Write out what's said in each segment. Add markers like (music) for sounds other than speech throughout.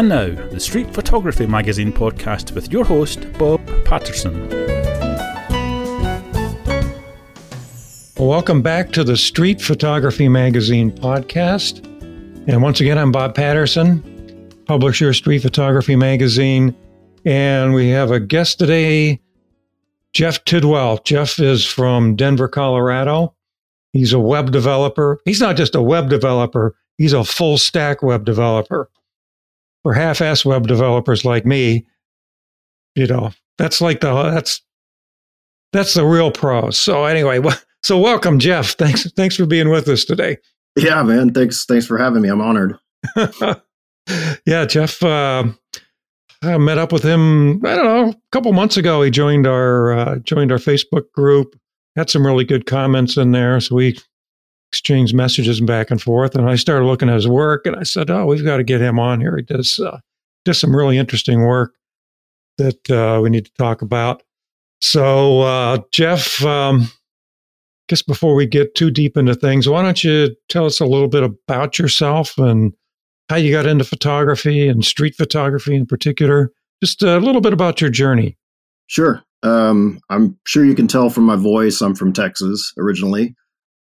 And now, the Street Photography Magazine podcast with your host, Bob Patterson. welcome back to the Street Photography Magazine podcast. And once again, I'm Bob Patterson, publisher of Street Photography Magazine. And we have a guest today, Jeff Tidwell. Jeff is from Denver, Colorado. He's a web developer. He's not just a web developer, he's a full stack web developer for half-ass web developers like me, you know, that's like the that's that's the real pros. So anyway, so welcome, Jeff. Thanks thanks for being with us today. Yeah, man. Thanks thanks for having me. I'm honored. (laughs) yeah, Jeff. Uh, I met up with him. I don't know, a couple months ago. He joined our uh, joined our Facebook group. Had some really good comments in there, so we exchange messages back and forth. And I started looking at his work, and I said, "Oh, we've got to get him on here. He does uh, does some really interesting work that uh, we need to talk about." So, uh, Jeff, um, I guess before we get too deep into things, why don't you tell us a little bit about yourself and how you got into photography and street photography in particular? Just a little bit about your journey. Sure. Um, I'm sure you can tell from my voice, I'm from Texas originally.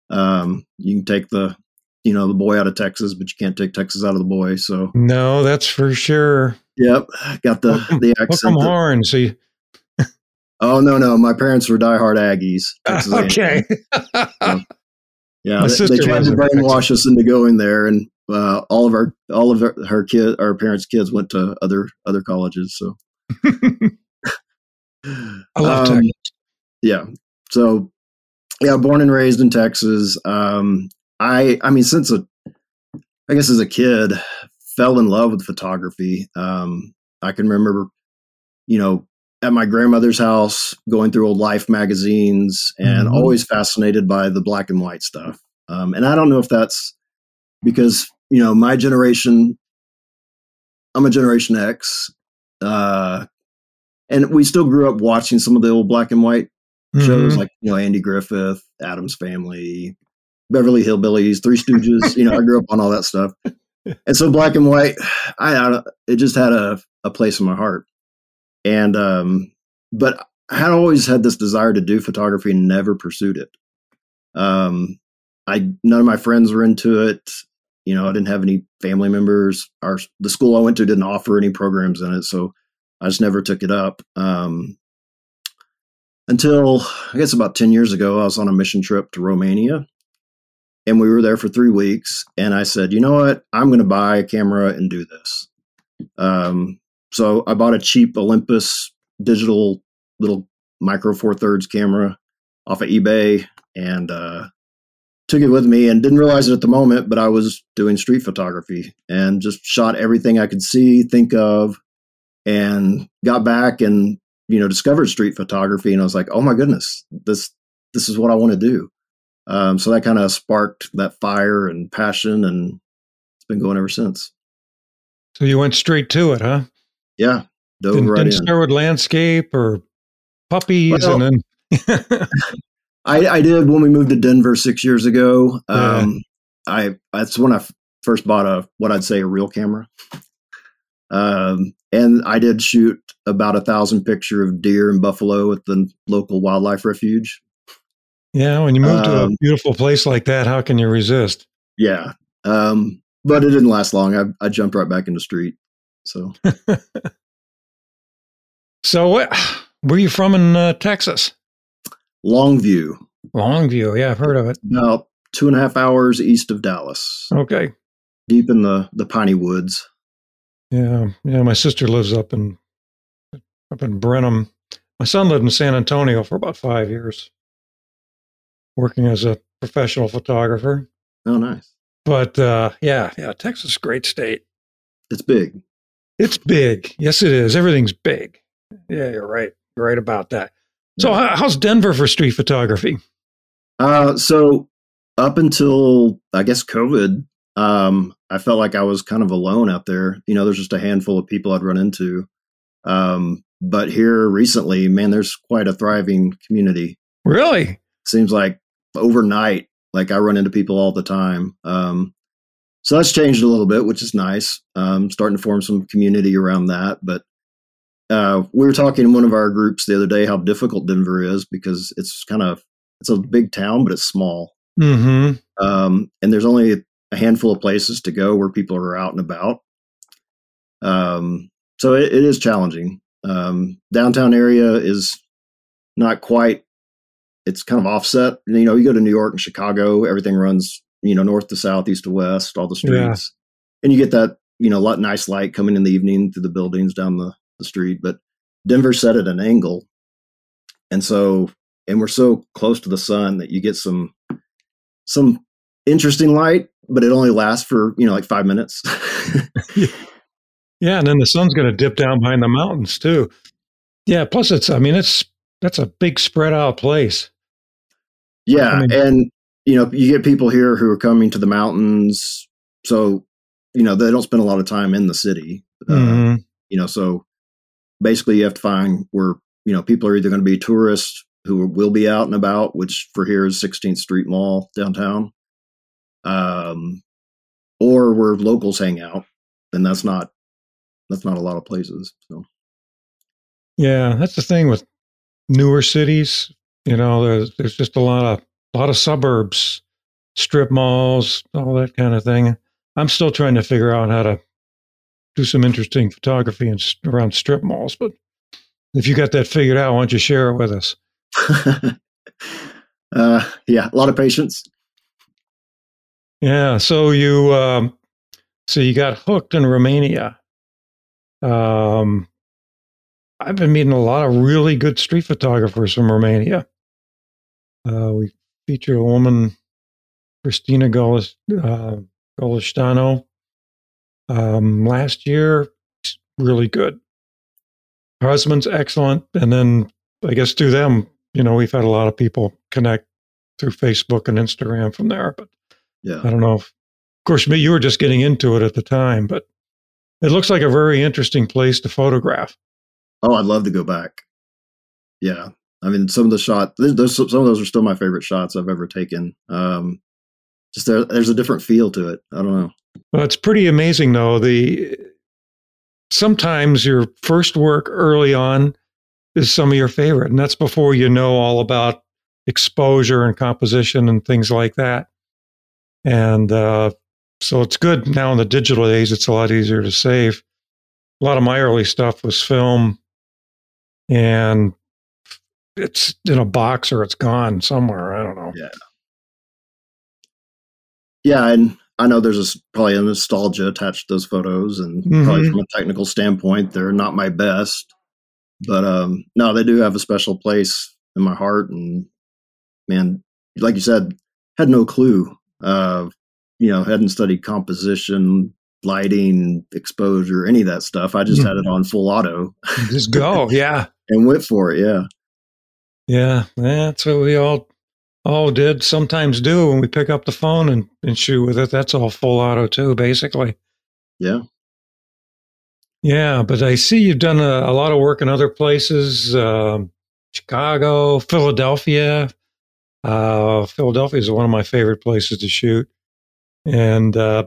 Um, you can take the you know the boy out of Texas, but you can't take Texas out of the boy. So no, that's for sure. Yep, got the welcome, the accent. Welcome horn. So you, oh no, no, my parents were diehard Aggies. (laughs) Texas okay. so, yeah, they, they, tried to brainwash us into going there, and uh, all of our all of our, her kid, our parents' kids went to other other colleges. So (laughs) I love um, Texas. Yeah, so yeah, born and raised in Texas. Um, I, I mean, since a, I guess as a kid, fell in love with photography. Um, I can remember, you know, at my grandmother's house, going through old Life magazines, and mm-hmm. always fascinated by the black and white stuff. Um, and I don't know if that's because you know my generation. I'm a Generation X, uh, and we still grew up watching some of the old black and white mm-hmm. shows like you know Andy Griffith, Addams Family, Beverly Hillbillies, Three Stooges. you know, I grew up on all that stuff, and so black and white, (sighs) I, I it just had a a place in my heart, and um, but I had always had this desire to do photography and never pursued it. Um, I none of my friends were into it. You know, I didn't have any family members. Our the school I went to didn't offer any programs in it, so I just never took it up. Um, until I guess about 10 years ago, I was on a mission trip to Romania and we were there for three weeks. And I said, you know what? I'm going to buy a camera and do this. Um, so I bought a cheap Olympus digital little micro four thirds camera off of eBay and uh, took it with me and didn't realize it at the moment, but I was doing street photography and just shot everything I could see, think of, and got back and you know discovered street photography and i was like oh my goodness this this is what i want to do. Um, so that kind of sparked that fire and passion and it's been going ever since. So you went straight to it huh? Yeah didn't, right didn't start with landscape or puppies well, and then (laughs) I, I did when we moved to denver six years ago. Um, yeah. i that's when i first bought a what i'd say a real camera um, and I did shoot about a thousand picture of deer and buffalo at the local wildlife refuge. Yeah, when you move um, to a um, beautiful place like that, how can you resist? Yeah, um, but it didn't last long. I, I jumped right back into street. So, (laughs) so what? Where are you from in uh, Texas? Longview. Longview, yeah, I've heard of it. About two and a half hours east of Dallas. Okay. Deep in the the piney woods. Yeah, yeah. My sister lives up in up in Brenham. My son lived in San Antonio for about five years, working as a professional photographer. Oh, nice. But uh, yeah, yeah, Texas, great state. It's big. It's big. Yes, it is. Everything's big. Yeah, you're right. You're right about that. So, yeah. how's Denver for street photography? Uh, so up until I guess COVID, um, I felt like I was kind of alone out there. You know, there's just a handful of people I'd run into. Um, but here recently, man, there's quite a thriving community. Really? Seems like overnight, like I run into people all the time. Um, so that's changed a little bit, which is nice. Um, starting to form some community around that. But uh, we were talking in one of our groups the other day how difficult Denver is because it's kind of it's a big town, but it's small. Mm-hmm. Um, and there's only a handful of places to go where people are out and about. Um, so it, it is challenging. Um, downtown area is not quite. It's kind of offset. You know, you go to New York and Chicago, everything runs you know north to south, east to west, all the streets, yeah. and you get that you know a lot nice light coming in the evening through the buildings down the, the street. But Denver set at an angle, and so and we're so close to the sun that you get some some interesting light, but it only lasts for you know like five minutes. (laughs) yeah, and then the sun's going to dip down behind the mountains too. Yeah, plus it's I mean it's that's a big spread out place. Yeah, I mean, and you know you get people here who are coming to the mountains, so you know they don't spend a lot of time in the city. Uh, mm-hmm. Uh, you know, so basically you have to find where you know people are either going to be tourists who will be out and about, which for here is 16th Street Mall downtown, um, or where locals hang out, and that's not that's not a lot of places. So, yeah, that's the thing with newer cities. You know, there's there's just a lot of a lot of suburbs, strip malls, all that kind of thing. I'm still trying to figure out how to do some interesting photography in, around strip malls, but if you got that figured out, why don't you share it with us? (laughs) uh, yeah, a lot of patience. Yeah. So you, um, so you got hooked in Romania. Um, I've been meeting a lot of really good street photographers from Romania. Uh, we featured a woman, Christina Golis, uh, um, last year. Really good. Her husband's excellent. And then I guess through them, you know, we've had a lot of people connect through Facebook and Instagram from there. But yeah, I don't know. If, of course, me, you were just getting into it at the time, but it looks like a very interesting place to photograph. Oh, I'd love to go back. Yeah, I mean, some of the shots, those, some of those are still my favorite shots I've ever taken. Um, just there, there's a different feel to it. I don't know. Well, it's pretty amazing though. The sometimes your first work early on is some of your favorite. And that's before you know all about exposure and composition and things like that. And uh, so it's good now in the digital days, it's a lot easier to save. A lot of my early stuff was film and it's in a box or it's gone somewhere. I don't know. Yeah. Yeah. And I know there's a, probably a nostalgia attached to those photos. And mm-hmm. probably from a technical standpoint, they're not my best. But um, no, they do have a special place in my heart. And man, like you said, had no clue. Uh, you know, hadn't studied composition, lighting, exposure, any of that stuff. I just mm. had it on full auto. just (laughs) go, yeah, and went for it. Yeah, yeah. That's what we all all did. Sometimes do when we pick up the phone and, and shoot with it. That's all full auto too, basically. Yeah. Yeah, but I see you've done a, a lot of work in other places, uh, Chicago, Philadelphia. Uh, Philadelphia is one of my favorite places to shoot. And uh,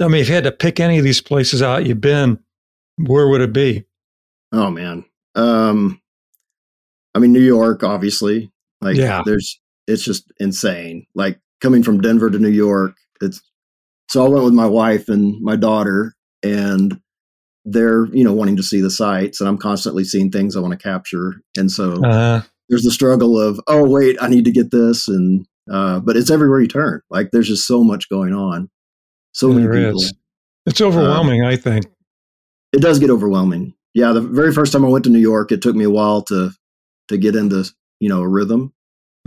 I mean, if you had to pick any of these places out you've been, where would it be? Oh man, um, I mean New York, obviously. Like, yeah. there's it's just insane. Like coming from Denver to New York, it's so I went with my wife and my daughter, and they're you know wanting to see the sights and i'm constantly seeing things i want to capture and so uh, there's the struggle of oh wait i need to get this and uh, but it's everywhere you turn like there's just so much going on so many people is. it's overwhelming i think it does get overwhelming yeah the very first time i went to new york it took me a while to to get into you know a rhythm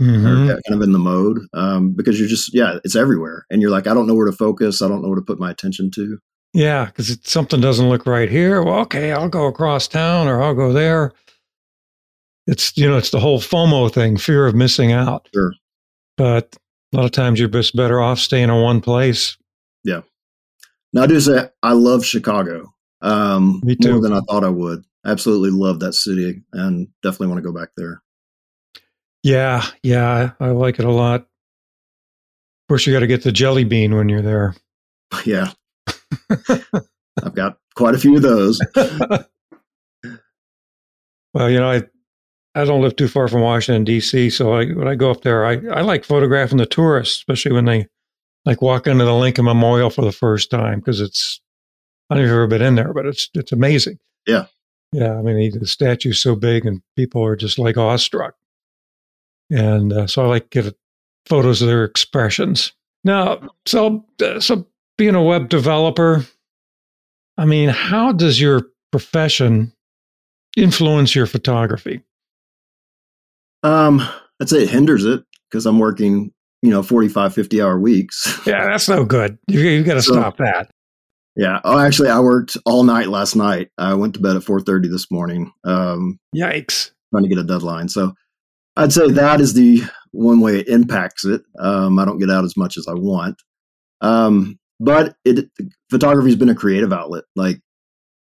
mm-hmm. kind of in the mode um, because you're just yeah it's everywhere and you're like i don't know where to focus i don't know where to put my attention to yeah, because something doesn't look right here. Well, okay, I'll go across town or I'll go there. It's you know, it's the whole FOMO thing, fear of missing out. Sure. But a lot of times you're just better off staying in one place. Yeah. Now I do say I love Chicago. Um Me too. more than I thought I would. I absolutely love that city and definitely want to go back there. Yeah, yeah, I like it a lot. Of course, you got to get the jelly bean when you're there. (laughs) Yeah, I've got quite a few of those. (laughs) well, you know, I I don't live too far from Washington D.C., so I, when I go up there, I, I like photographing the tourists, especially when they like walk into the Lincoln Memorial for the first time because it's I don't know if you've ever been in there, but it's it's amazing. Yeah, yeah. I mean, the statue's so big, and people are just like awestruck. And uh, so I like get photos of their expressions. Now, so uh, so being a web developer, I mean, how does your profession influence your photography? Um, I'd say it hinders it because I'm working, you know, 45, 50 hour weeks. (laughs) Yeah, that's no good. You, you got to so, stop that. Yeah. Oh, actually, I worked all night last night. I went to bed at 4:30 this morning. Um, Yikes! Trying to get a deadline. So I'd say that is the one way it impacts it. Um, I don't get out as much as I want. Um, but it photography has been a creative outlet. Like,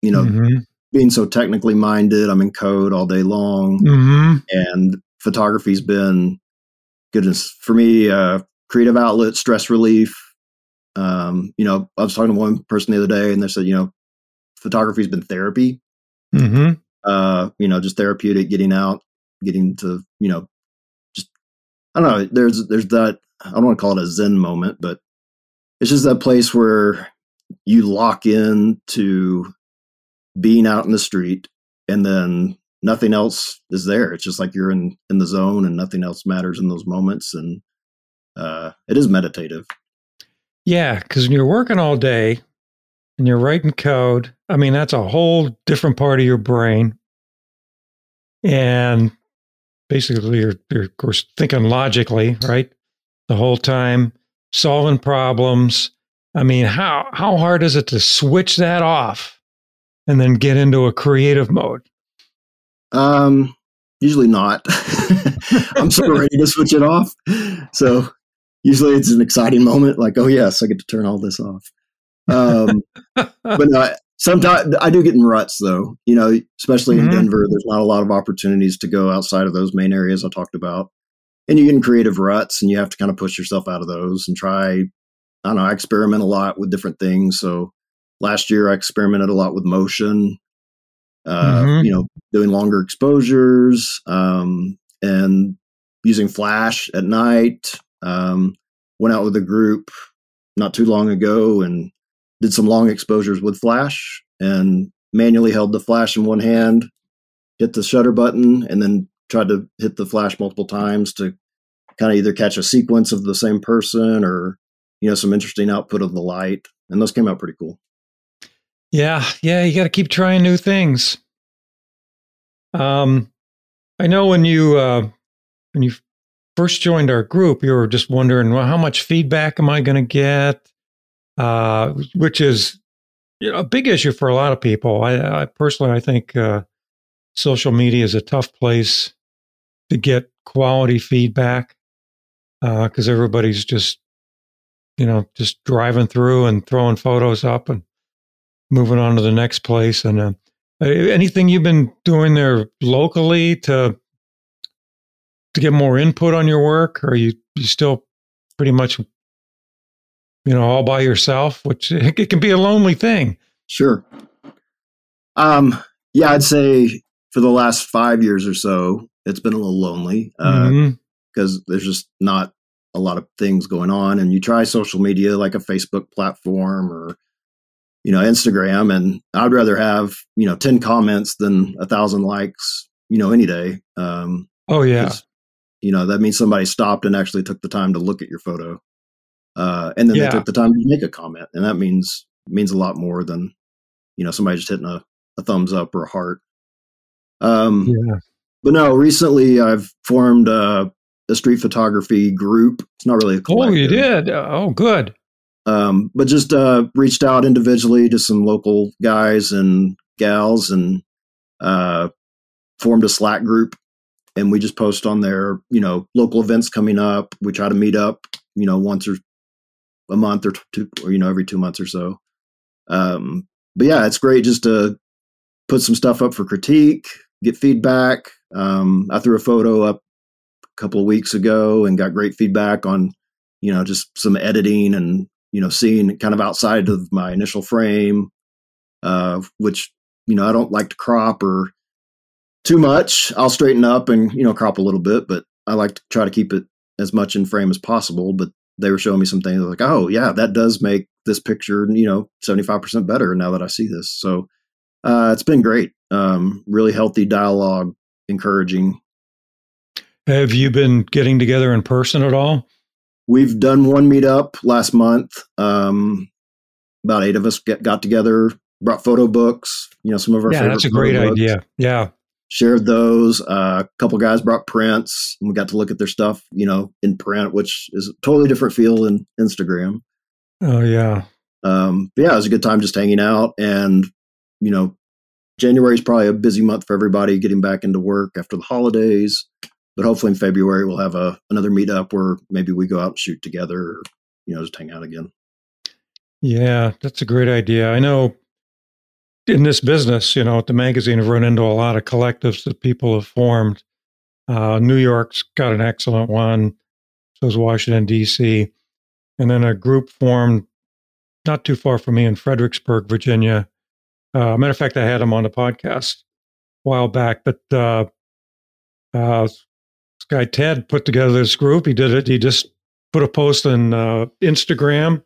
you know, mm-hmm. being so technically minded, I'm in code all day long, mm-hmm. and photography's been goodness for me. Uh, creative outlet, stress relief. Um, you know, I was talking to one person the other day, and they said, you know, photography's been therapy. Mm-hmm. Uh, you know, just therapeutic, getting out, getting to, you know, just I don't know. There's there's that I don't want to call it a Zen moment, but it's just that place where you lock in to being out in the street and then nothing else is there it's just like you're in in the zone and nothing else matters in those moments and uh it is meditative yeah because when you're working all day and you're writing code i mean that's a whole different part of your brain and basically you're, you're of course thinking logically right the whole time solving problems. I mean, how how hard is it to switch that off and then get into a creative mode? Um, usually not. (laughs) I'm sort of ready to switch it off. So usually it's an exciting moment, like, oh yes, I get to turn all this off. Um, but no, sometimes I do get in ruts though. You know, especially in mm-hmm. Denver, there's not a lot of opportunities to go outside of those main areas I talked about and you get in creative ruts and you have to kind of push yourself out of those and try i don't know i experiment a lot with different things so last year i experimented a lot with motion uh, mm-hmm. you know doing longer exposures um, and using flash at night. Um, went out with a group not too long ago and did some long exposures with flash and manually held the flash in one hand hit the shutter button and then tried to hit the flash multiple times to kind of either catch a sequence of the same person or you know some interesting output of the light. And those came out pretty cool yeah yeah you got to keep trying new things. Um i know when you uh when you first joined our group you were just wondering well how much feedback am i going to get? Uh which is you know a big issue for a lot of people. I, I personally i think uh social media is a tough place to get quality feedback because uh, everybody's just, you know, just driving through and throwing photos up and moving on to the next place. And uh, anything you've been doing there locally to to get more input on your work, or you you still pretty much, you know, all by yourself, which (laughs) it can be a lonely thing. Sure. Um. Yeah, I'd say for the last five years or so, it's been a little lonely because uh, mm-hmm. there's just not a lot of things going on. And you try social media like a Facebook platform or you know Instagram, and I'd rather have you know ten comments than a thousand likes. You know, any day. Um, oh yeah. You know that means somebody stopped and actually took the time to look at your photo, uh, and then yeah. they took the time to make a comment, and that means means a lot more than you know somebody just hitting a, a thumbs up or a heart. Um, yeah. But no, recently I've formed a, a, street photography group. It's not really a collective. Oh, you did? Oh, good. Um, but just uh, reached out individually to some local guys and gals and uh, formed a Slack group. And we just post on there, you know, local events coming up. We try to meet up, you know, once or a month or two, or, you know, every two months or so. Um, but yeah, it's great just to put some stuff up for critique, get feedback. Um, I threw a photo up a couple of weeks ago and got great feedback on, you know, just some editing and you know, seeing kind of outside of my initial frame, uh, which you know I don't like to crop or too much. I'll straighten up and you know crop a little bit, but I like to try to keep it as much in frame as possible. But they were showing me some things like, oh yeah, that does make this picture you know seventy five percent better now that I see this. So uh, it's been great. Um, really healthy dialogue, encouraging. Have you been getting together in person at all? We've done one meetup last month. Um, about eight of us get, got together, brought photo books. You know, some of our yeah, that's a great idea. Yeah, shared those. Uh, a couple guys brought prints, and we got to look at their stuff. You know, in print, which is a totally different feel than Instagram. Oh yeah. Um, yeah, it was a good time just hanging out, and you know, January is probably a busy month for everybody getting back into work after the holidays. But hopefully in February we'll have a another meetup where maybe we go out and shoot together, or, you know, just hang out again. Yeah, that's a great idea. I know in this business, you know, at the magazine, I've run into a lot of collectives that people have formed. Uh, New York's got an excellent one. So is Washington D.C. And then a group formed not too far from me in Fredericksburg, Virginia, uh, matter of fact, I had him on the podcast a while back, but uh, uh, guy Ted put together this group. He did it. He just put a post on uh, Instagram,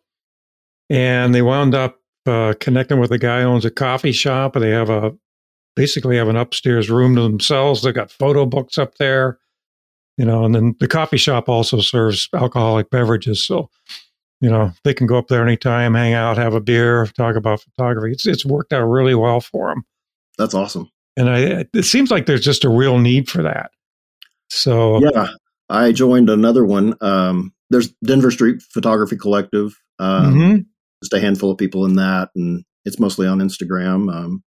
and they wound up uh, connecting with a guy who owns a coffee shop. And they have a basically have an upstairs room to themselves. They've got photo books up there, you know, and then the coffee shop also serves alcoholic beverages. So you know, they can go up there anytime, hang out, have a beer, talk about photography. It's it's worked out really well for them. That's awesome. And I, it seems like there's just a real need for that. So yeah, I joined another one. Um, there's Denver Street Photography Collective. Um, mm-hmm. Just a handful of people in that, and it's mostly on Instagram. Um,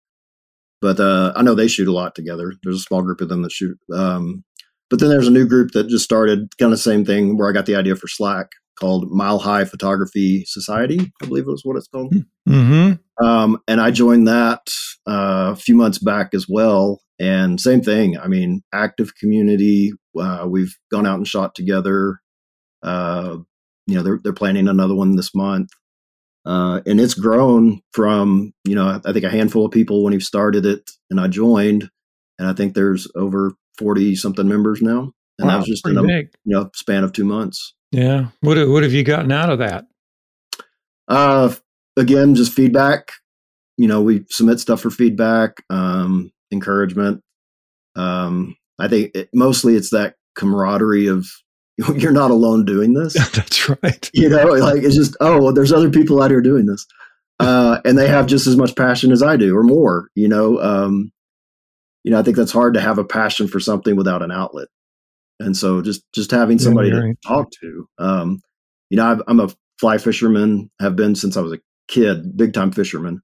but uh, I know they shoot a lot together. There's a small group of them that shoot. Um, but then there's a new group that just started, kind of same thing, where I got the idea for Slack called Mile High Photography Society, I believe it was what it's called. Mm-hmm. Um, and I joined that uh, a few months back as well. And same thing. I mean, active community. Uh, we've gone out and shot together. Uh, you know, they're they're planning another one this month. Uh, and it's grown from you know I think a handful of people when he started it, and I joined, and I think there's over forty something members now, and wow, that was just in a big. you know span of two months. Yeah. What what have you gotten out of that? Uh, again, just feedback. You know, we submit stuff for feedback, um, encouragement. Um, I think it, mostly it's that camaraderie of (laughs) you're not alone doing this. (laughs) That's right. You know, like it's just oh, well, there's other people out here doing this, uh, and they have just as much passion as I do, or more. You know, um, you know, I think that's hard to have a passion for something without an outlet and so just just having somebody yeah, right. to talk to um, you know i am a fly fisherman have been since i was a kid big time fisherman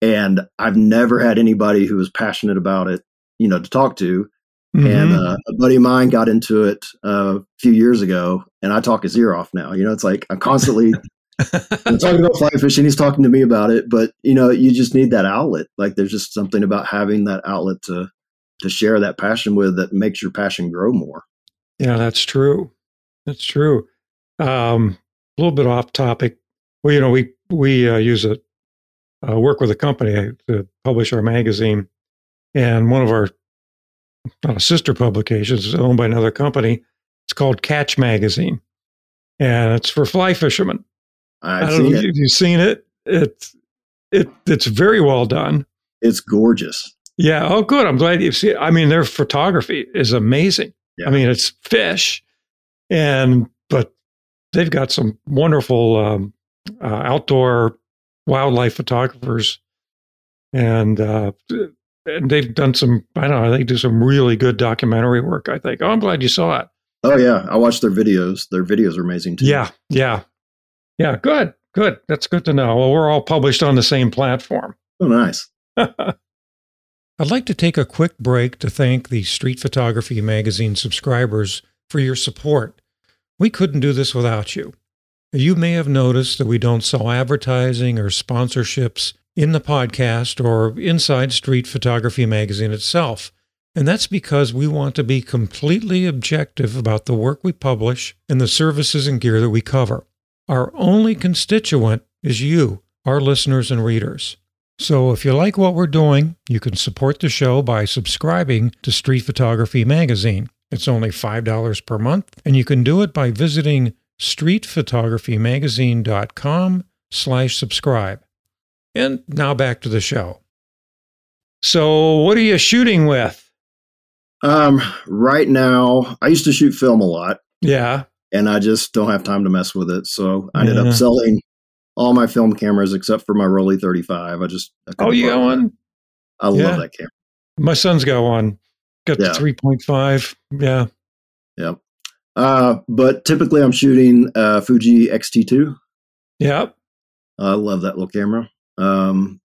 and i've never had anybody who was passionate about it you know to talk to mm-hmm. and uh, a buddy of mine got into it uh, a few years ago and i talk his ear off now you know it's like i'm constantly (laughs) I'm talking about fly fishing he's talking to me about it but you know you just need that outlet like there's just something about having that outlet to to share that passion with that makes your passion grow more yeah, that's true. That's true. Um, a little bit off topic. Well, you know, we we uh, use a uh, work with a company to publish our magazine, and one of our uh, sister publications is owned by another company. It's called Catch Magazine, and it's for fly fishermen. I've seen know, it. You've seen it. It's it it's very well done. It's gorgeous. Yeah. Oh, good. I'm glad you've seen it. I mean, their photography is amazing. Yeah. I mean, it's fish, and but they've got some wonderful um, uh, outdoor wildlife photographers, and uh, and they've done some. I don't know. They do some really good documentary work. I think. Oh, I'm glad you saw it. Oh yeah, I watched their videos. Their videos are amazing too. Yeah, yeah, yeah. Good, good. That's good to know. Well, we're all published on the same platform. Oh, nice. (laughs) I'd like to take a quick break to thank the Street Photography Magazine subscribers for your support. We couldn't do this without you. You may have noticed that we don't sell advertising or sponsorships in the podcast or inside Street Photography Magazine itself. And that's because we want to be completely objective about the work we publish and the services and gear that we cover. Our only constituent is you, our listeners and readers. So if you like what we're doing, you can support the show by subscribing to Street Photography Magazine. It's only $5 per month, and you can do it by visiting streetphotographymagazine.com slash subscribe. And now back to the show. So what are you shooting with? Um, right now, I used to shoot film a lot, Yeah. and I just don't have time to mess with it. So I ended Yeah. up selling all my film cameras except for my Rollei 35. I just I Oh, you got one? I Yeah. love that camera. My son's got one. Got Yeah. the 3.5. Yeah. Yep. Uh, but typically, I'm shooting uh, Fuji X-T2. Yep. I love that little camera. Um,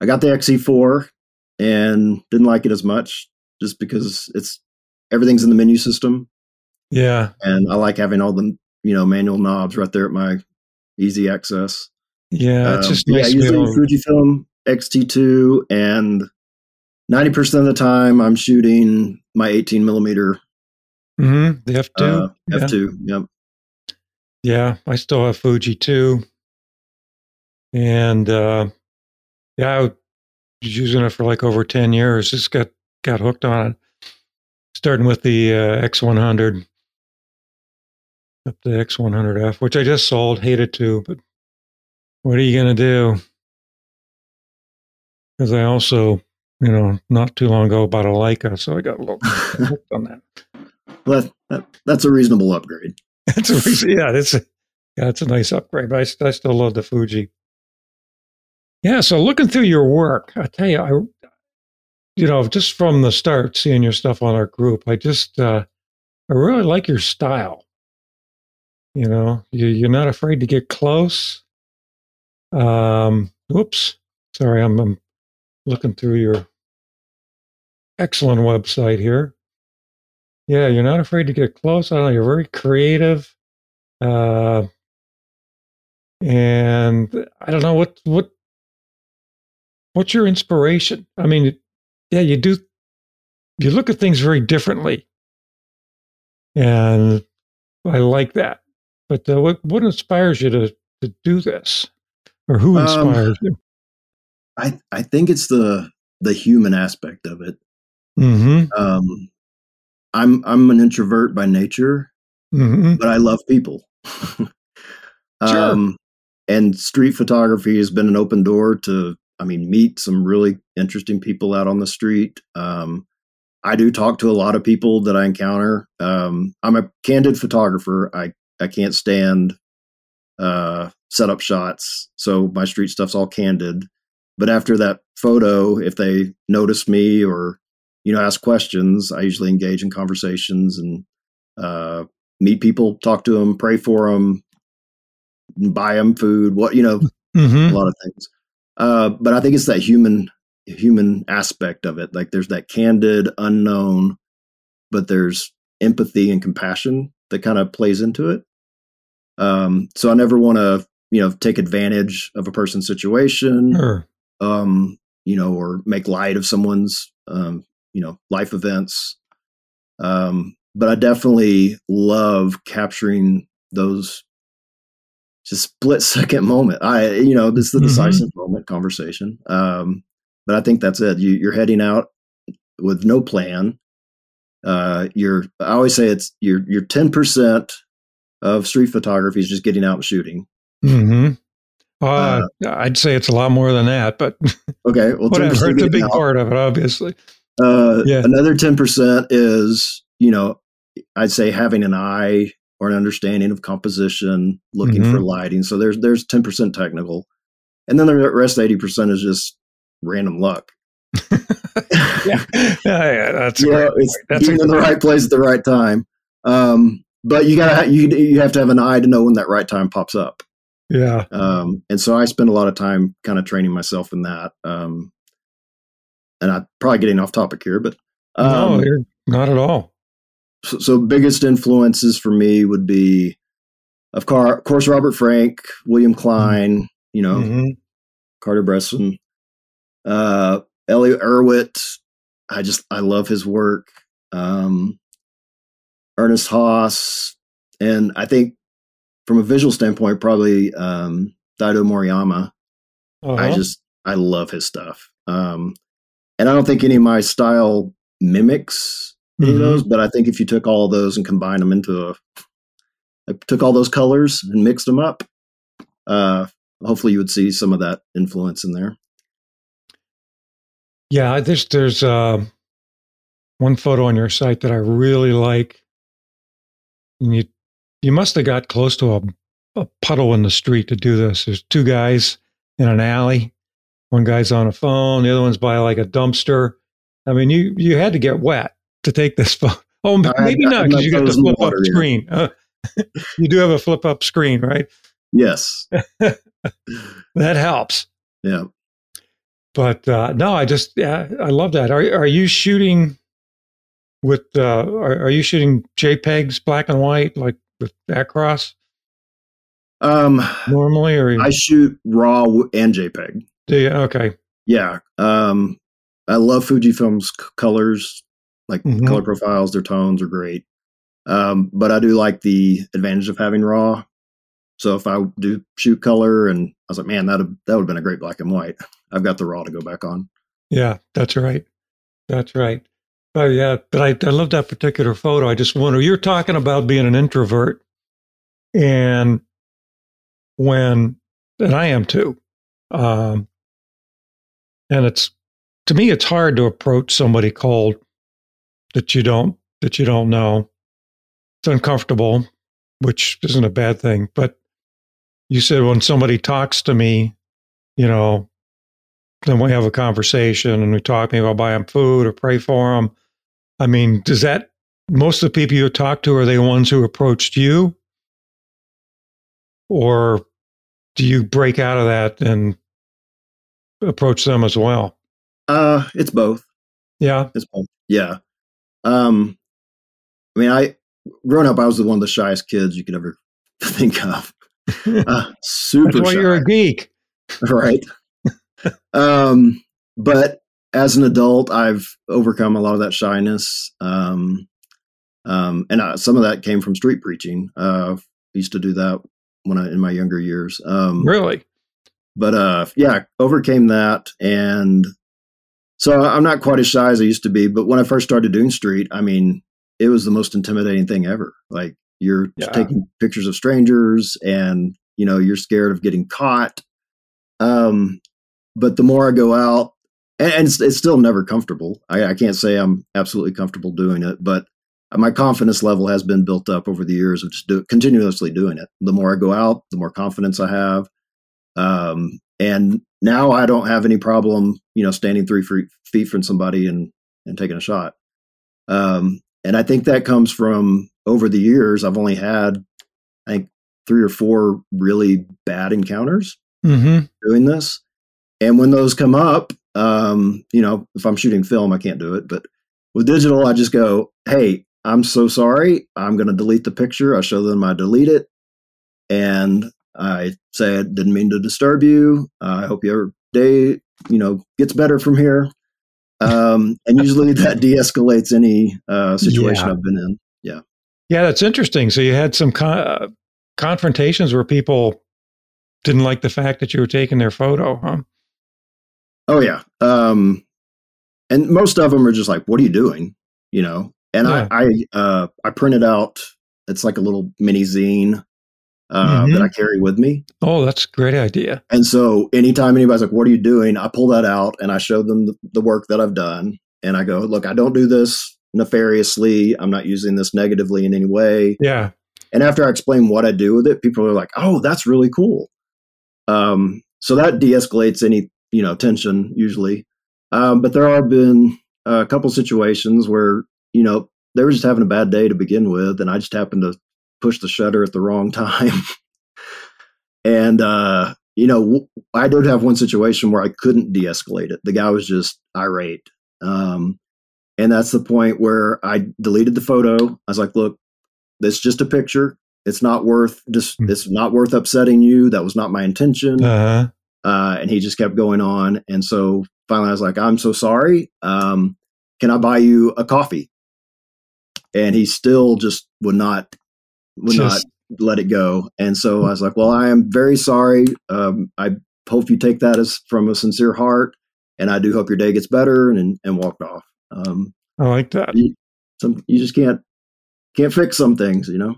I got the XE4 and didn't like it as much just because it's everything's in the menu system, Yeah. and I like having all the you know manual knobs right there at my easy access. Yeah. It's Um, just but nice yeah, using Fujifilm X-T2, and ninety percent of the time I'm shooting my 18 millimeter Mhm, The F2. uh, yeah. f2. Yep. Yeah, I still have Fuji too. And uh, yeah, I was using it for like over 10 years. Just got, got hooked on it. Starting with the uh, X100 up to X100F, which I just sold, hated to, but what are you going to do? Because I also, you know, not too long ago bought a Leica, so I got a little (laughs) hooked on that. That, that, that's a reasonable upgrade. That's a yeah, that's a yeah, it's a nice upgrade. But I, I still love the Fuji. Yeah, so looking through your work, I tell you, I you know, just from the start, seeing your stuff on our group, I just uh, I really like your style. You know, you, you're not afraid to get close. Um, whoops, sorry, I'm, I'm looking through your excellent website here. Yeah, you're not afraid to get close. I don't know. You're very creative, uh, and I don't know what what what's your inspiration. I mean, yeah, you do. You look at things very differently, and I like that. But uh, what what inspires you to to do this, or who Um, inspires you? I I think it's the the human aspect of it. Mm-hmm. Um, I'm I'm an introvert by nature, Mm-hmm. but I love people. (laughs) um, and street photography has been an open door to, I mean, meet some really interesting people out on the street. Um, I do talk to a lot of people that I encounter. Um, I'm a candid photographer. I I can't stand uh, setup shots, so my street stuff's all candid. But after that photo, if they notice me or you know ask questions, I usually engage in conversations and uh, meet people, talk to them, pray for them, buy them food. What you know, Mm-hmm. a lot of things. Uh, but I think it's that human human aspect of it. Like there's that candid, unknown, but there's empathy and compassion that kind of plays into it. Um, so I never want to, you know, take advantage of a person's situation, Sure. um, you know, or make light of someone's, um, you know, life events. Um, but I definitely love capturing those just split (laughs) second moment. I, you know, this is the Mhm. decisive moment conversation. Um, but I think that's it. You, you're heading out with no plan. Uh, you're, I always say it's, you're, you're 10% of street photography is just getting out and shooting. Mm-hmm. Uh, I'd say it's a lot more than that, but (laughs) Okay. Well, whatever. It's a big out. part of it, obviously. Uh, Yeah. Another 10% is, you know, I'd say having an eye or an understanding of composition, looking Mhm. for lighting. So there's there's 10% technical. And then the rest 80% is just random luck. (laughs) yeah. yeah, yeah, that's You know, it's. That's being in the right place at the right time. Um, but you gotta you you have to have an eye to know when that right time pops up. yeah. Um, and so I spend a lot of time kind of training myself in that. Um, and I'm probably getting off topic here, but um, no, you're not at all. so, so biggest influences for me would be of car, of course Robert Frank, William Klein, you know, Mhm. Cartier-Bresson, uh, Elliott Erwitt. I just I love his work. Um, Ernest Haas, and I think from a visual standpoint, probably um, Daido Moriyama. Uh-huh. I just I love his stuff. Um, and I don't think any of my style mimics any of Mhm. those, but I think if you took all of those and combined them into a, I took all those colors and mixed them up, uh, hopefully you would see some of that influence in there. Yeah, there's there's uh, one photo on your site that I really like. And you you must have got close to a, a puddle in the street to do this. There's two guys in an alley. One guy's on a phone. The other one's by like a dumpster. I mean, you you had to get wet to take this (laughs) phone. Oh, maybe I not because you got the toes in flip up yeah. screen. Uh, (laughs) you do have a flip up screen, right? Yes. (laughs) That helps. Yeah. But uh, no, I just yeah, I love that. Are are you shooting with uh, are, are you shooting JPEGs black and white like with Acros Um, normally or I shoot raw and JPEG. Do you? Okay, Yeah. Um, I love Fujifilm's c- colors, like Mhm. color profiles. Their tones are great. Um, but I do like the advantage of having raw. So if I do shoot color, and I was like, man, that that would have been a great black and white. I've got the raw to go back on. yeah, that's right, that's right. Oh yeah, but I I love that particular photo. I just wonder you're talking about being an introvert, and when and I am too, um, and it's to me it's hard to approach somebody cold that you don't that you don't know. It's uncomfortable, which isn't a bad thing. But you said when somebody talks to me, you know, then we have a conversation and we talk. Maybe I'll buy them food or pray for them. I mean, does that most of the people you talk to are they the ones who approached you, or do you break out of that and approach them as well? Uh, it's both. Yeah. It's both. Yeah. Um, I mean, I growing up, I was one of the shyest kids you could ever (laughs) think of. (laughs) Uh, super That's why shy. you're a geek. (laughs) right um but as an adult i've overcome a lot of that shyness um um and uh, some of that came from street preaching uh I used to do that when i in my younger years um Really? But uh yeah overcame that and so i'm not quite as shy as i used to be but when i first started doing street i mean it was the most intimidating thing ever. Like you're Yeah. taking pictures of strangers and you know you're scared of getting caught. Um but the more i go out and, and it's, it's still never comfortable. I, I can't say i'm absolutely comfortable doing it but my confidence level has been built up over the years of just do, continuously doing it. The more i go out the more confidence i have um, and now I don't have any problem, you know, standing three fe- feet from somebody and and taking a shot. Um, and I think that comes from over the years. I've only had, I think, three or four really bad encounters Mm-hmm. doing this. And when those come up, um, you know, if I'm shooting film, I can't do it. But with digital, I just go, hey, I'm so sorry. I'm going to delete the picture. I show them I delete it. And I say, I didn't mean to disturb you. Uh, I hope your day, you know, gets better from here. Um, and usually that (laughs) de escalates any uh, situation Yeah. I've been in. Yeah, Yeah, that's interesting. So you had some con- uh, confrontations where people didn't like the fact that you were taking their photo, huh? Oh yeah. Um, and most of them are just like, "What are you doing?" You know. And Yeah. I, I, uh, I printed out. It's like a little mini zine uh, Mhm. that I carry with me. Oh, that's a great idea. And so, anytime anybody's like, "What are you doing?" I pull that out and I show them the, the work that I've done, and I go, "Look, I don't do this nefariously. I'm not using this negatively in any way." Yeah. And after I explain what I do with it, people are like, "Oh, that's really cool." Um, so that de-escalates any you know tension usually. Um, but there have been a couple situations where you know they were just having a bad day to begin with, and I just happened to push the shutter at the wrong (laughs) time. and uh, you know, I did have one situation where I couldn't de-escalate it. The guy was just irate. Um, and that's the point where I deleted the photo. I was like, look, it's just a picture. It's not worth just Hmm. it's not worth upsetting you. That was not my intention. Uh, Uh, and he just kept going on. And so finally I was like, I'm so sorry. Um, can I buy you a coffee? And he still just would not would just let it go. And so I was like, well, I am very sorry. Um, I hope you take that as from a sincere heart, and I do hope your day gets better. And and walked off. Um, I like that. you, some you just can't can't fix some things, you know.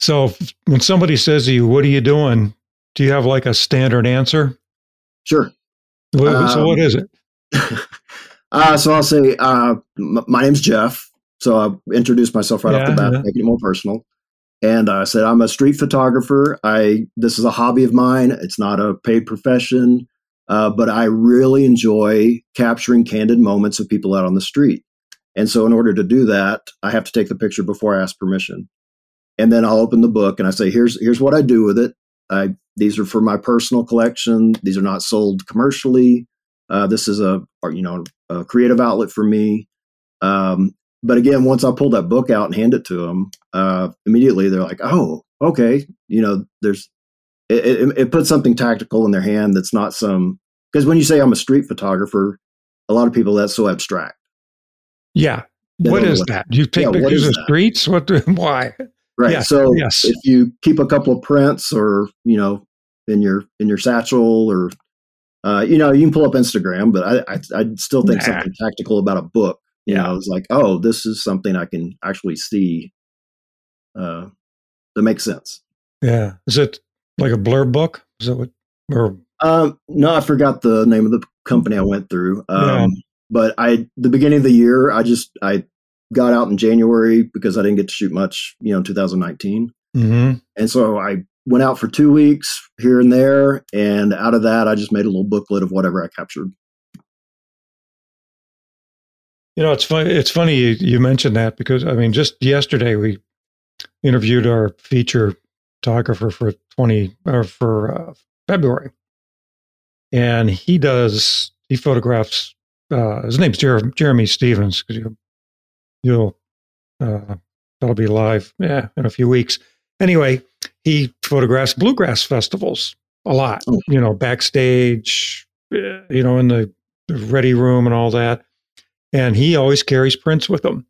So if- when somebody says to you, "What are you doing?" Do you have like a standard answer? Sure. What- so what Um, it? (laughs) uh, so I'll say, uh, m- my name's Jeff. So I introduced myself right off the bat, yeah. making it more personal. And I said, I'm a street photographer. I this is a hobby of mine. It's not a paid profession, uh, but I really enjoy capturing candid moments of people out on the street. And so, in order to do that, I have to take the picture before I ask permission. And then I'll open the book and I say, "Here's here's what I do with it. I these are for my personal collection. These are not sold commercially. Uh, this is a you know a creative outlet for me. Um, but again, once I pull that book out and hand it to them, uh, immediately they're like, "Oh, okay." You know, there's it, it, it puts something tactical in their hand that's not some because when you say I'm a street photographer, a lot of people that's so abstract. Yeah. They What is what- that? You take Yeah, pictures of that? streets? What? do- (laughs) Why? Right. Yeah, So yes. if you keep a couple of prints or, you know, in your in your satchel or uh, you know, you can pull up Instagram, but I I, I still think Nah. something tactical about a book. You Yeah. know, it's like, oh, this is something I can actually see uh that makes sense. Yeah. Is it like a blurb book? Is that what? Or Um, no, I forgot the name of the company I went through. Um, Yeah. but I, the beginning of the year, I just, I got out in January because I didn't get to shoot much, you know, in 2019. Mhm. And so I went out for two weeks here and there. And out of that, I just made a little booklet of whatever I captured. You know, it's funny. It's funny you, you mentioned that because I mean, just yesterday we interviewed our feature photographer for twenty or for uh, February, and he does he photographs. Uh, his name's Jer- Jeremy Stevens because you you'll uh, that'll be live yeah in a few weeks. Anyway, he photographs bluegrass festivals a lot. Oh. You know, backstage, eh, you know, in the ready room and all that and he always carries prints with him.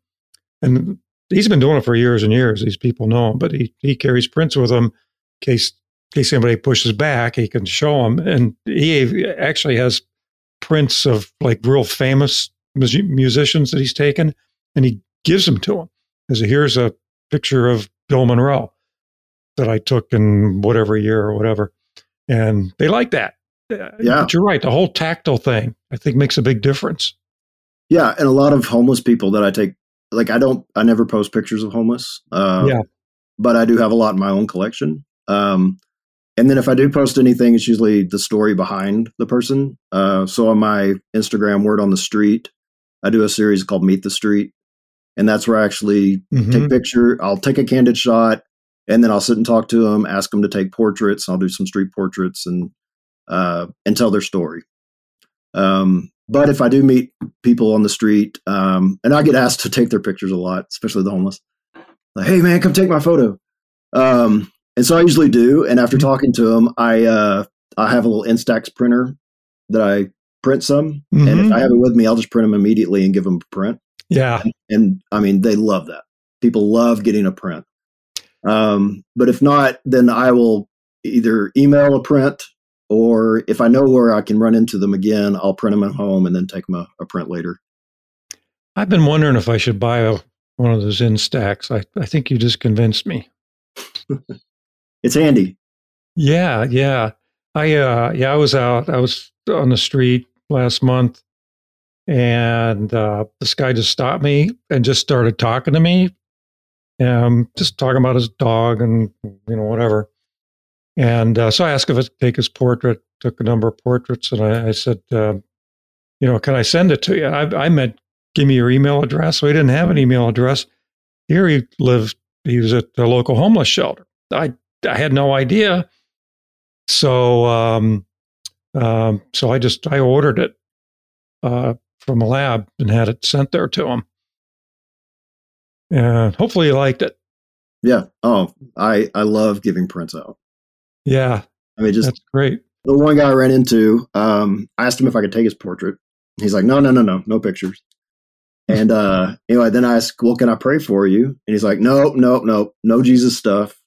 And he's been doing it for years and years. These people know him, but he, he carries prints with him in case in case anybody pushes back, he can show them. And he actually has prints of like real famous mus- musicians that he's taken, and he gives them to him. As here's a picture of Bill Monroe that I took in whatever year or whatever, and they like that. Uh, Yeah. but you're right. The whole tactile thing, I think, makes a big difference. Yeah. And a lot of homeless people that I take, like, I don't, I never post pictures of homeless. Uh, Yeah. But I do have a lot in my own collection. Um, and then if I do post anything, it's usually the story behind the person. Uh, so on my Instagram, Word on the Street, I do a series called Meet the Street. And that's where I actually Mhm. take picture. I'll take a candid shot, and then I'll sit and talk to them, ask them to take portraits. I'll do some street portraits and uh, and tell their story. Um, but if I do meet people on the street, um, and I get asked to take their pictures a lot, especially the homeless, like, "Hey man, come take my photo." Um, and so I usually do. And after Mhm. talking to them, I uh, I have a little Instax printer that I print some, and if Mhm. I have it with me, I'll just print them immediately and give them a print Yeah. and I mean they love that. People love getting a print. Um, but if not, then I will either email a print, or if I know where I can run into them again, I'll print them at home and then take them a, a print later. I've been wondering if I should buy a, one of those Instax. I, I think you just convinced me. (laughs) It's handy. Yeah, yeah. I uh yeah, I was out. I was on the street last month and uh this guy just stopped me and just started talking to me. Um just talking about his dog and you know whatever. And uh, so I asked if I take his portrait, took a number of portraits, and I, I said, uh, you know, can I send it to you? I, I meant give me your email address. So he didn't have an email address. Here he lived, he was at the local homeless shelter. I I had no idea. So um, um, so I just I ordered it uh, from a lab and had it sent there to him. And hopefully he liked it. Yeah. Oh, I I love giving prints out. Yeah, I mean, just that's great. the one guy I ran into, um, I asked him if I could take his portrait. He's like, no, no, no, no, no pictures. And uh, anyway, then I asked, well, can I pray for you? And he's like, no, no, no, no Jesus stuff.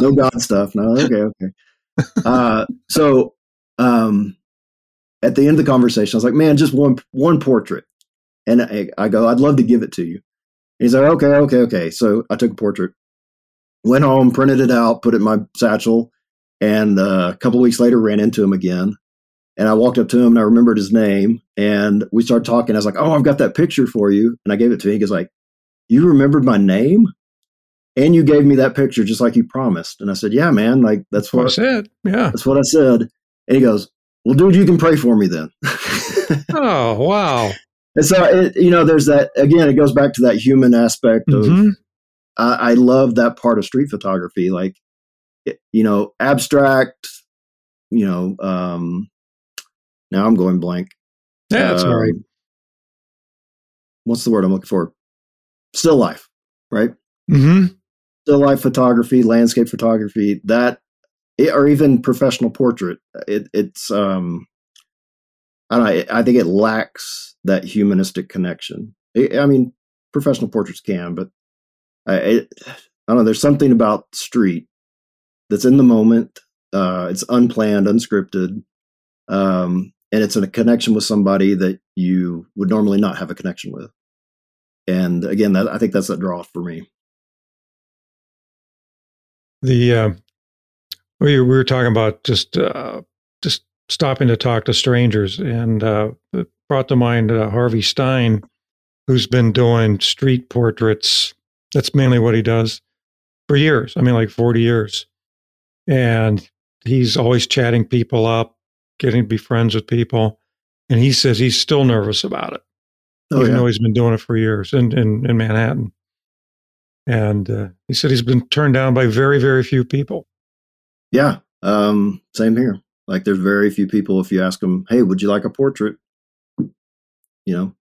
no (laughs) God stuff. No, okay, okay. Uh, so um, at the end of the conversation, I was like, man, just one one portrait. And I, I go, I'd love to give it to you. And he's like, okay, okay, okay. So I took a portrait, went home, printed it out, put it in my satchel, and uh, a couple weeks later ran into him again. And I walked up to him and I remembered his name. And we started talking. I was like, oh, I've got that picture for you. And I gave it to him. He goes like, you remembered my name? And you gave me that picture just like you promised. And I said, yeah, man, like that's what, I said. Yeah. That's what I said. And he goes, well, dude, you can pray for me then. (laughs) oh, wow. And so, it, you know, there's that, again, it goes back to that human aspect of, mm-hmm. I, I love that part of street photography. Like, you know, abstract, you know, um, now I'm going blank. Yeah, that's um, right. What's the word I'm looking for? Still life, right? Mm-hmm. Still life photography, landscape photography, that, or even professional portrait. It, it's, um, I don't know, I think it lacks that humanistic connection. I mean, professional portraits can, but I, it, I don't know. There's something about street that's in the moment. Uh, it's unplanned, unscripted, um, and it's in a connection with somebody that you would normally not have a connection with. And again, that, I think that's a draw for me. The uh, we were talking about just uh, just stopping to talk to strangers, and uh, it brought to mind uh, Harvey Stein, who's been doing street portraits. That's mainly what he does for years. I mean, like forty years, and he's always chatting people up, getting to be friends with people. And he says he's still nervous about it, oh, even yeah. though he's been doing it for years in, in, in Manhattan. And uh, he said he's been turned down by very, very few people. Yeah, um, same here. Like there's very few people, if you ask them, hey, would you like a portrait? You know,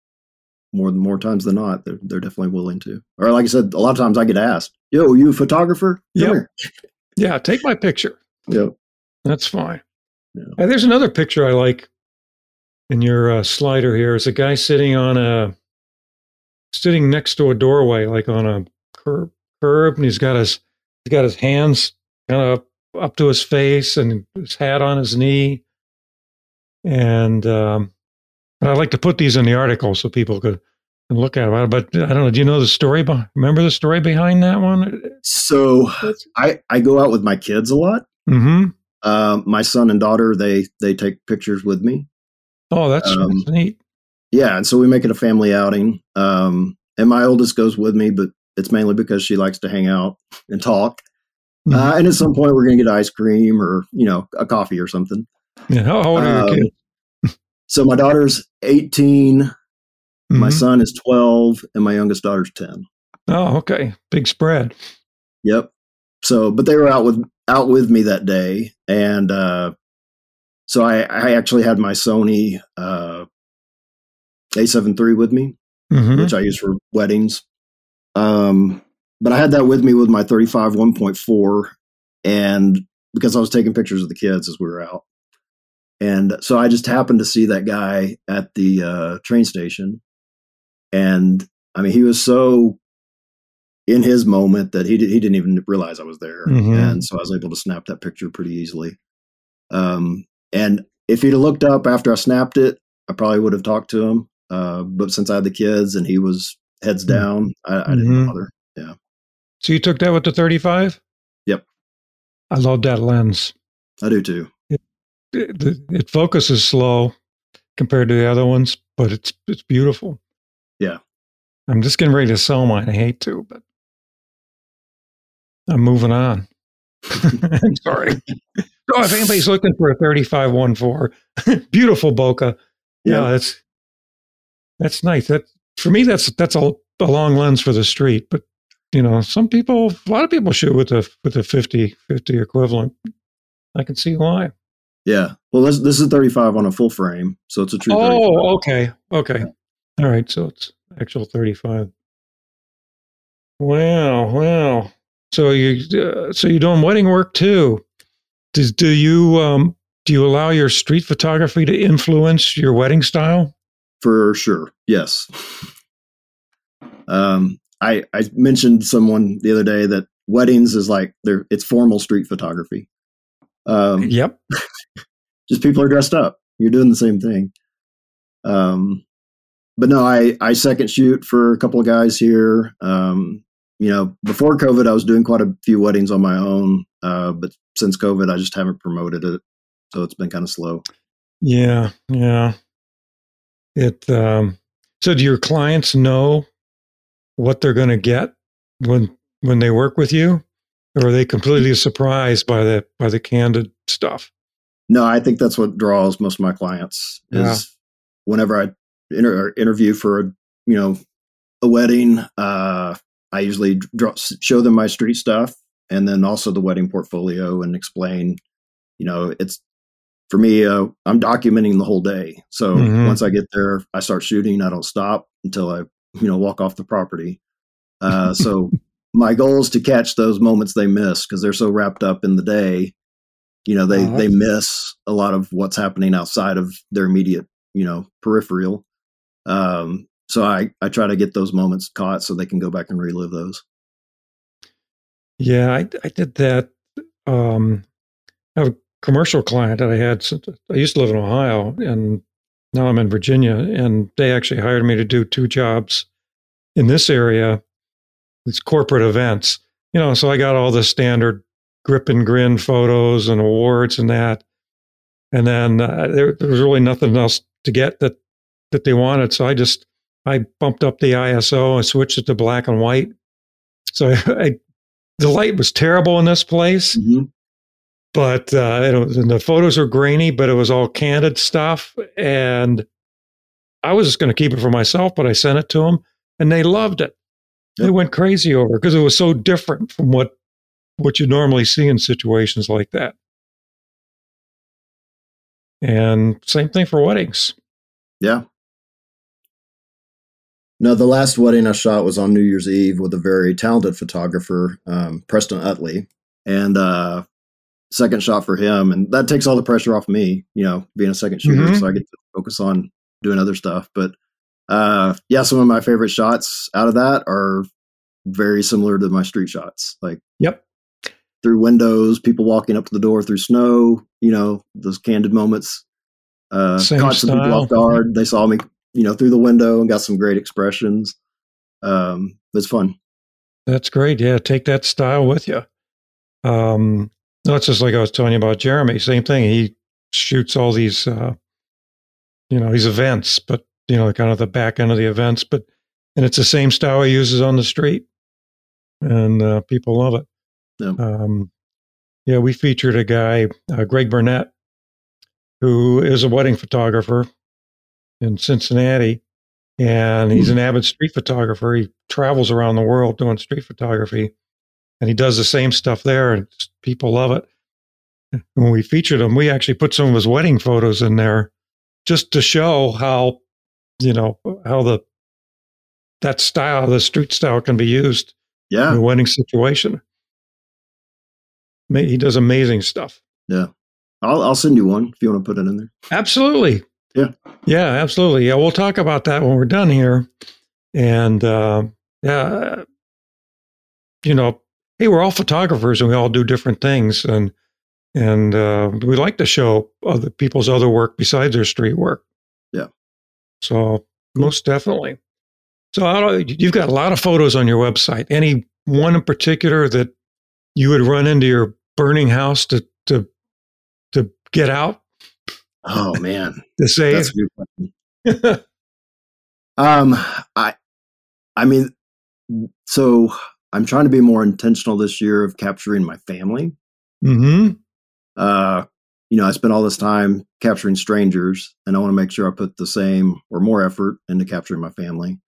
more than more times than not, they're, they're definitely willing to. Or like I said, a lot of times I get asked, yo, you a photographer? Come yep. Yeah, take my picture. Yep. That's fine. Yeah. And there's another picture I like in your uh, slider here. Is a guy sitting on a sitting next to a doorway, like on a curb, curb, and he's got his he's got his hands kind of up to his face and his hat on his knee. And um, I like to put these in the article so people could look at it. But I don't know. Do you know the story? remember the story behind that one? So I I go out with my kids a lot. Mm-hmm. Uh, my son and daughter they they take pictures with me. Oh, that's, um, that's neat. Yeah, and so we make it a family outing. Um, and my oldest goes with me, but it's mainly because she likes to hang out and talk. Mm-hmm. Uh, and at some point, we're going to get ice cream or you know a coffee or something. Yeah, how old are your um, kids? so my daughter's 18 mm-hmm. my son is 12 and my youngest daughter's 10 oh okay big spread yep so but they were out with out with me that day and uh so i i actually had my sony uh a7 III with me mm-hmm. which i use for weddings um but I had that with me with my 35 1.4 and because I was taking pictures of the kids as we were out. And so I just happened to see that guy at the uh, train station. And I mean, he was so in his moment that he, did, he didn't even realize I was there. Mm-hmm. And so I was able to snap that picture pretty easily. Um, and if he'd have looked up after I snapped it, I probably would have talked to him. Uh, but since I had the kids and he was heads mm. down, I, I didn't mm-hmm. bother. Yeah. So you took that with the 35? Yep. I love that lens. I do too. It, it, it, focuses slow compared to the other ones, but it's it's beautiful. Yeah. I'm just getting ready to sell mine. I hate to, but I'm moving on. I'm (laughs) sorry. Oh, if anybody's looking for a 35 1.4, (laughs) beautiful bokeh. Yeah, yeah, that's that's nice. That for me, that's that's a, a long lens for the street, but you know, some people, a lot of people shoot with a with a 50 50 equivalent. I can see why. Yeah. Well, this this is 35 on a full frame, so it's a true. Oh, 35. okay, okay. All right. So it's actual 35. Wow, wow. So you uh, so you're doing wedding work too. Does do you um do you allow your street photography to influence your wedding style? For sure. Yes. Um, I, I mentioned someone the other day that weddings is like they're it's formal street photography. Um, Yep. (laughs) just people are dressed up. You're doing the same thing. Um, but no, I I second shoot for a couple of guys here. Um, you know, before COVID, I was doing quite a few weddings on my own. Uh, but since COVID, I just haven't promoted it, so it's been kind of slow. Yeah. Yeah. It. Um, so, do your clients know what they're going to get when when they work with you, or are they completely surprised by the by the candid stuff? No, I think that's what draws most of my clients is Yeah. whenever I inter- interview for a you know a wedding. Uh, I usually draw, show them my street stuff and then also the wedding portfolio and explain. You know, it's for me. Uh, I'm documenting the whole day. So Mhm. once I get there, I start shooting. I don't stop until I you know walk off the property. Uh, so (laughs) my goal is to catch those moments they miss because they're so wrapped up in the day you know they Uh-huh. they miss a lot of what's happening outside of their immediate you know peripheral um so i i try to get those moments caught so they can go back and relive those Yeah, I, I did that. Um, I have a commercial client that I had. I used to live in Ohio, and now I'm in Virginia. And they actually hired me to do two jobs in this area, these corporate events. You know, so I got all the standard grip and grin photos and awards and that. And then uh, there, there was really nothing else to get that that they wanted. So I just I bumped up the ISO and switched it to black and white. So I, (laughs) I the light was terrible in this place, but uh, it the photos were grainy, but it was all candid stuff. And I was just going to keep it for myself, but I sent it to them, and they loved it. They went crazy over it because it was so different from what what you normally see in situations like that. And same thing for weddings. yeah no the last wedding i shot was on new year's eve with a very talented photographer um, preston utley. And uh second shot for him and that takes all the pressure off me you know being a second shooter Mhm. so i get to focus on doing other stuff. But uh yeah some of my favorite shots out of that are very similar to my street shots like Yep. through windows people walking up to the door through snow you know those candid moments. Uh Same caught some people off guard. They saw me you know through the window and got some great expressions um it's fun That's great. Yeah, take that style with you. Um, it's just like I was telling you about Jeremy. Same thing. He shoots all these, uh, you know, these events, but you know, kind of the back end of the events. But and it's the same style he uses on the street, and uh, people love it. Yeah. Um, yeah, we featured a guy, uh, Greg Burnett, who is a wedding photographer in Cincinnati, and he's an hmm. avid street photographer. He travels around the world doing street photography, and he does the same stuff there, and people love it. When we featured him, we actually put some of his wedding photos in there just to show how, you know, how the that style, the street style, can be used in yeah a wedding situation. He does amazing stuff. Yeah. I'll i'll send you one if you want to put it in there Absolutely. Yeah. Yeah, absolutely. Yeah, we'll talk about that when we're done here. And uh, yeah, you know, hey, we're all photographers and we all do different things, and and uh, we like to show other people's other work besides their street work. Yeah. So most definitely. So I don't, you've got a lot of photos on your website. Any one in particular that you would run into your burning house to to to get out oh man to save? that's a good question. (laughs) Um, I, I mean, so I'm trying to be more intentional this year of capturing my family. hmm Uh, you know, I spent all this time capturing strangers, and I want to make sure I put the same or more effort into capturing my family.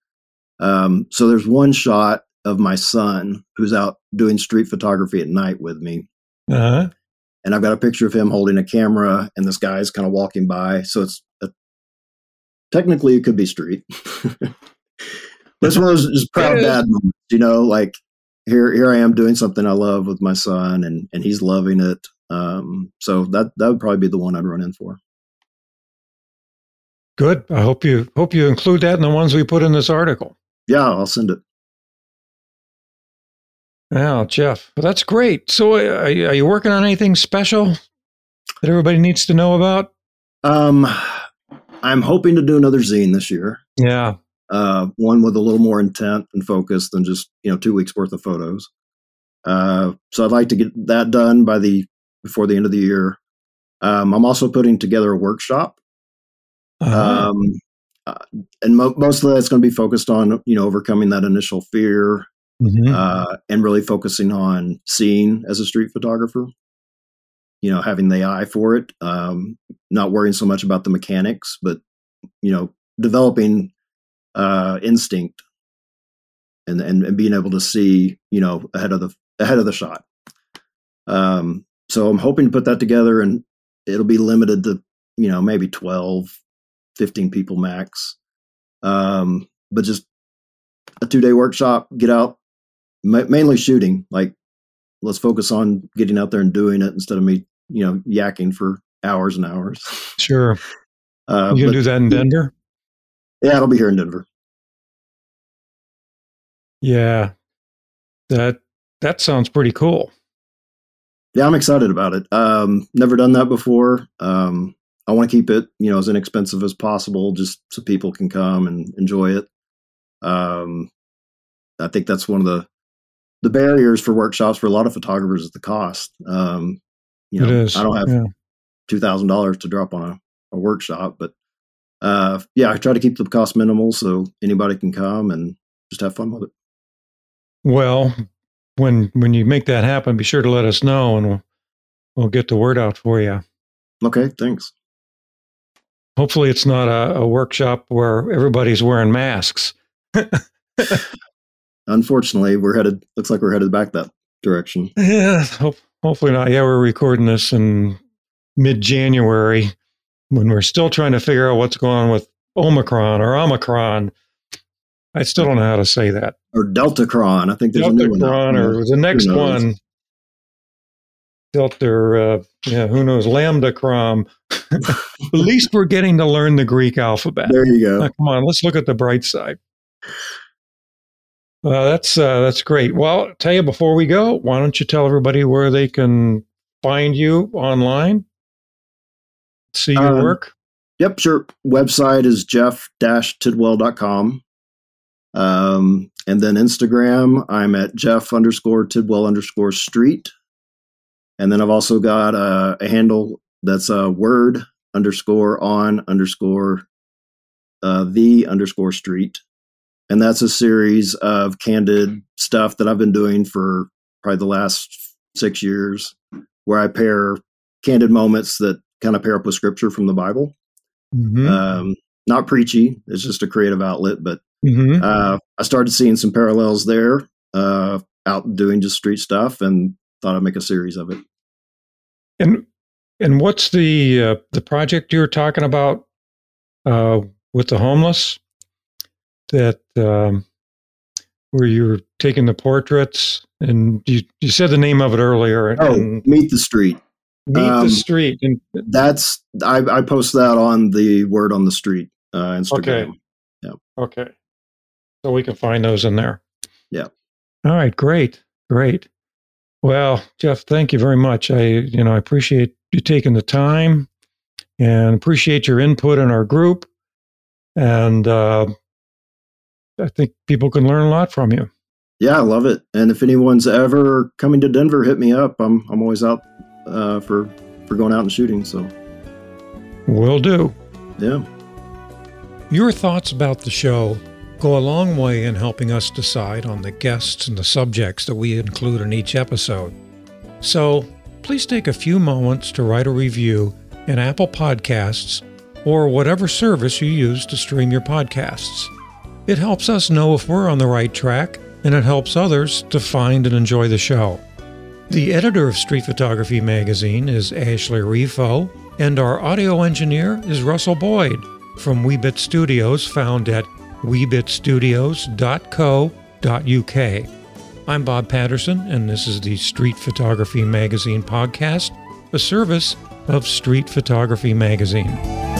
Um, so there's one shot of my son who's out doing street photography at night with me, Uh-huh. And I've got a picture of him holding a camera, and this guy's kind of walking by. So it's a, technically it could be street. (laughs) but it's one of those just proud It is. dad moments, you know, like here here I am doing something I love with my son, and and he's loving it. Um, so that that would probably be the one I'd run in for. Good. I hope you hope you include that in the ones we put in this article. Yeah, I'll send it. Wow, Jeff, well, that's great. So, uh, are you, are you working on anything special that everybody needs to know about? Um, I'm hoping to do another zine this year. Yeah. Uh, one with a little more intent and focus than just you know two weeks worth of photos. Uh, so I'd like to get that done by the before the end of the year. Um, I'm also putting together a workshop, Uh-huh. um, uh, and mo- most of that's going to be focused on you know overcoming that initial fear Mhm. uh, and really focusing on seeing as a street photographer. You know, having the eye for it, um, not worrying so much about the mechanics, but you know, developing uh, instinct and, and and being able to see, you know, ahead of the ahead of the shot. Um, so I'm hoping to put that together, and it'll be limited to you know maybe 12, 15 people max. Um, but just a two day workshop, get out, ma- mainly shooting. Like, let's focus on getting out there and doing it instead of me, you know, yakking for hours and hours. Sure. Uh, You can do that in Denver? yeah, it'll be here in Denver. Yeah. That that sounds pretty cool. Yeah, I'm excited about it. Um, never done that before. Um, I want to keep it, you know, as inexpensive as possible, just so people can come and enjoy it. Um, I think that's one of the the barriers for workshops for a lot of photographers is the cost. Um, you know, is. I don't have yeah. two thousand dollars to drop on a, a workshop, but uh, yeah, I try to keep the cost minimal so anybody can come and just have fun with it. Well, when when you make that happen, be sure to let us know and we'll we'll get the word out for you. Okay, thanks. Hopefully it's not a, a workshop where everybody's wearing masks. (laughs) Unfortunately, we're headed. Looks like we're headed back that direction. Yeah, hope, hopefully not. Yeah, we're recording this in mid January when we're still trying to figure out what's going on with Omicron or Omicron. I still don't know how to say that. Or Delta Deltacron. I think there's a new one. Deltacron or the next one. Delta, uh, yeah, who knows? Lambda Crom. (laughs) At least we're getting to learn the Greek alphabet. There you go. Now, come on, let's look at the bright side. Uh, that's uh, that's great. Well, tell you before we go, why don't you tell everybody where they can find you online, see your Um, work? Yep, sure. Website is jeff-tidwell.com. Um, and then Instagram, I'm at jeff underscore tidwell underscore street. And then I've also got a, a handle that's a word underscore on underscore uh, the underscore street. And that's a series of candid stuff that I've been doing for probably the last six years, where I pair candid moments that kind of pair up with scripture from the Bible. Mhm. Um, not preachy, it's just a creative outlet, but Mhm. uh, I started seeing some parallels there uh, out doing just street stuff and thought I'd make a series of it. And and what's the uh, the project you're talking about uh, with the homeless? That um, where you're taking the portraits, and you you said the name of it earlier. Oh, and Meet the Street. meet um, the street. And That's I, I post that on the Word on the Street uh, Instagram. Okay. Yeah. Okay. So we can find those in there. Yeah. All right. Great. Great. Well, Jeff, thank you very much. I, you know, I appreciate you taking the time and appreciate your input in our group. And uh, I think people can learn a lot from you. Yeah, I love it. And if anyone's ever coming to Denver, hit me up. I'm I'm always out uh, for for going out and shooting. So Will do. yeah. Your thoughts about the show go a long way in helping us decide on the guests and the subjects that we include in each episode. So please take a few moments to write a review in Apple Podcasts or whatever service you use to stream your podcasts. It helps us know if we're on the right track and it helps others to find and enjoy the show. The editor of Street Photography Magazine is Ashley Refo, and our audio engineer is Russell Boyd from Weebit Studios, found at weebitstudios.co.uk. I'm Bob Patterson, and this is the Street Photography Magazine podcast, a service of Street Photography Magazine.